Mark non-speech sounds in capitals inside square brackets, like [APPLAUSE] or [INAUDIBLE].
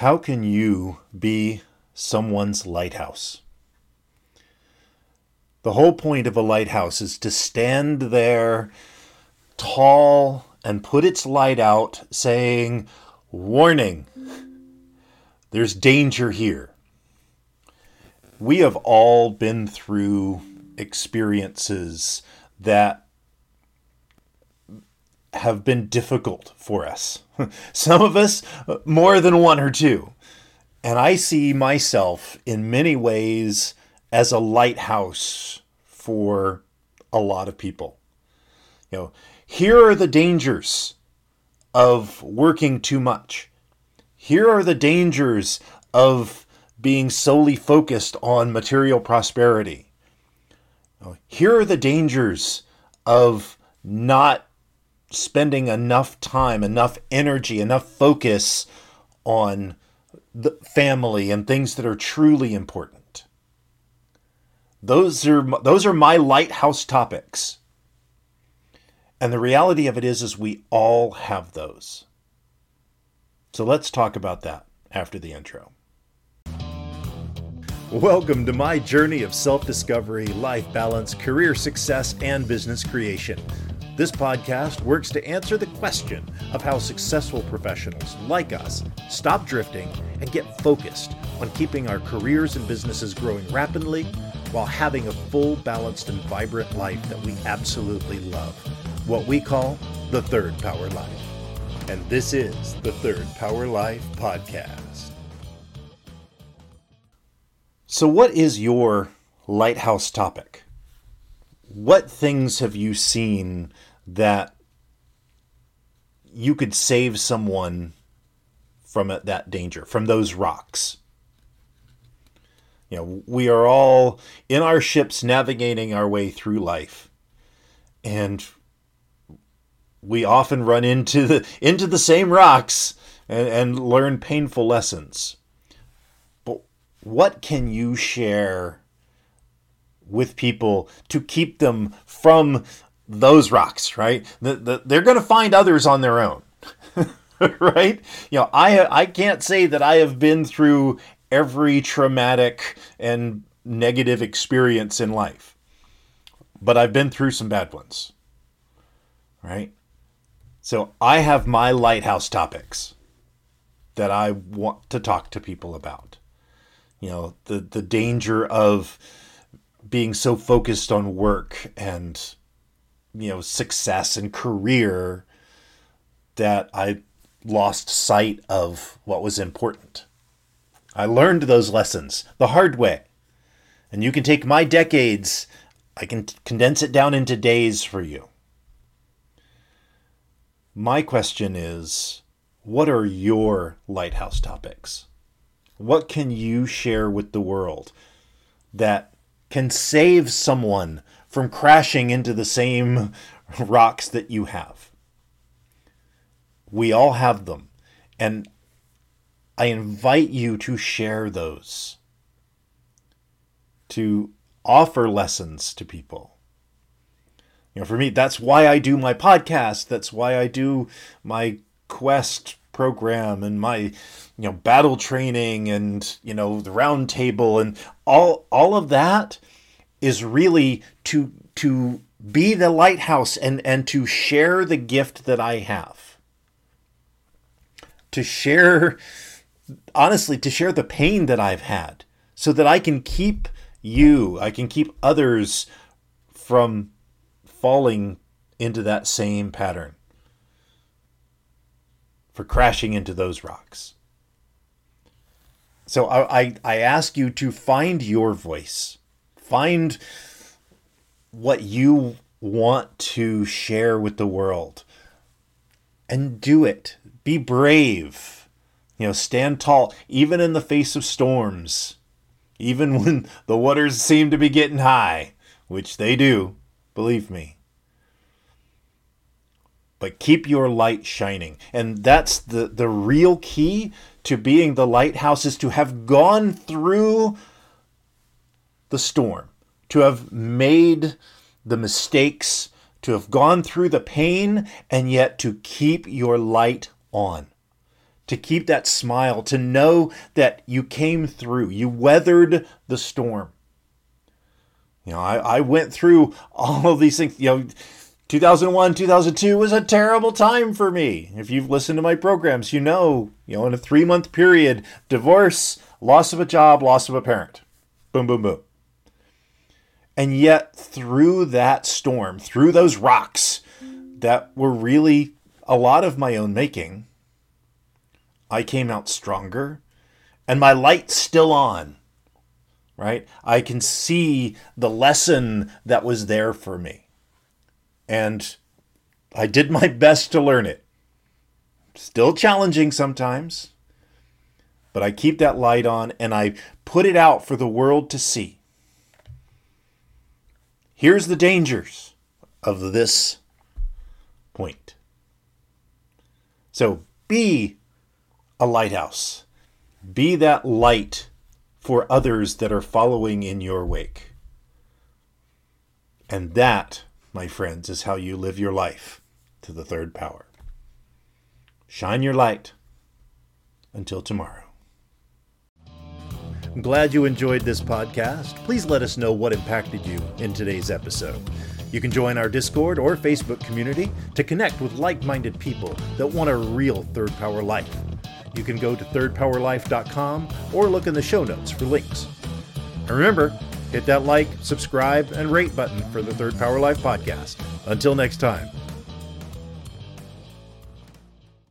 How can you be someone's lighthouse? The whole point of a lighthouse is to stand there tall and put its light out, saying, Warning, there's danger here. We have all been through experiences that have been difficult for us. [LAUGHS] Some of us more than one or two. And I see myself in many ways as a lighthouse for a lot of people. You know, here are the dangers of working too much. Here are the dangers of being solely focused on material prosperity. Here are the dangers of not spending enough time, enough energy, enough focus on the family and things that are truly important. Those are those are my lighthouse topics. And the reality of it is is we all have those. So let's talk about that after the intro. Welcome to my journey of self discovery, life balance, career success, and business creation. This podcast works to answer the question of how successful professionals like us stop drifting and get focused on keeping our careers and businesses growing rapidly while having a full, balanced, and vibrant life that we absolutely love. What we call the Third Power Life. And this is the Third Power Life Podcast. So, what is your lighthouse topic? What things have you seen that you could save someone from that danger, from those rocks. You know, we are all in our ships navigating our way through life. And we often run into the into the same rocks and, and learn painful lessons. But what can you share with people to keep them from those rocks, right? The, the, they're going to find others on their own, [LAUGHS] right? You know, I I can't say that I have been through every traumatic and negative experience in life, but I've been through some bad ones, right? So I have my lighthouse topics that I want to talk to people about. You know, the the danger of being so focused on work and you know success and career that I lost sight of what was important. I learned those lessons the hard way. And you can take my decades, I can condense it down into days for you. My question is what are your lighthouse topics? What can you share with the world that can save someone from crashing into the same rocks that you have. We all have them. And I invite you to share those, to offer lessons to people. You know, for me, that's why I do my podcast. That's why I do my Quest program and my you know battle training and you know the round table and all all of that is really to to be the lighthouse and and to share the gift that I have. To share honestly to share the pain that I've had so that I can keep you, I can keep others from falling into that same pattern. For crashing into those rocks. So I, I, I ask you to find your voice Find what you want to share with the world and do it. Be brave. You know, stand tall, even in the face of storms, even [LAUGHS] when the waters seem to be getting high, which they do, believe me. But keep your light shining. And that's the, the real key to being the lighthouse is to have gone through the storm, to have made the mistakes, to have gone through the pain, and yet to keep your light on, to keep that smile, to know that you came through, you weathered the storm. You know, I, I went through all of these things. You know, 2001, 2002 was a terrible time for me. If you've listened to my programs, you know, you know, in a three month period, divorce, loss of a job, loss of a parent. Boom, boom, boom. And yet, through that storm, through those rocks that were really a lot of my own making, I came out stronger and my light's still on right? I can see the lesson that was there for me. And I did my [LAUGHS] best to learn it. Still challenging sometimes, but I keep that light on and I put it out for the world to see. Here's the dangers of this point. So be a lighthouse, be that light for others that are following in your wake. And that, my friends, is how you live your life to the third power. Shine your light until tomorrow. I'm glad you enjoyed this podcast. Please let us know what impacted you in today's episode. You can join our Discord or Facebook community to connect with like minded people that want a real third power life. You can go to thirdpowerlife.com or look in the show notes for links. And remember, hit that like, subscribe, and rate button for the Third Power Life podcast. Until next time.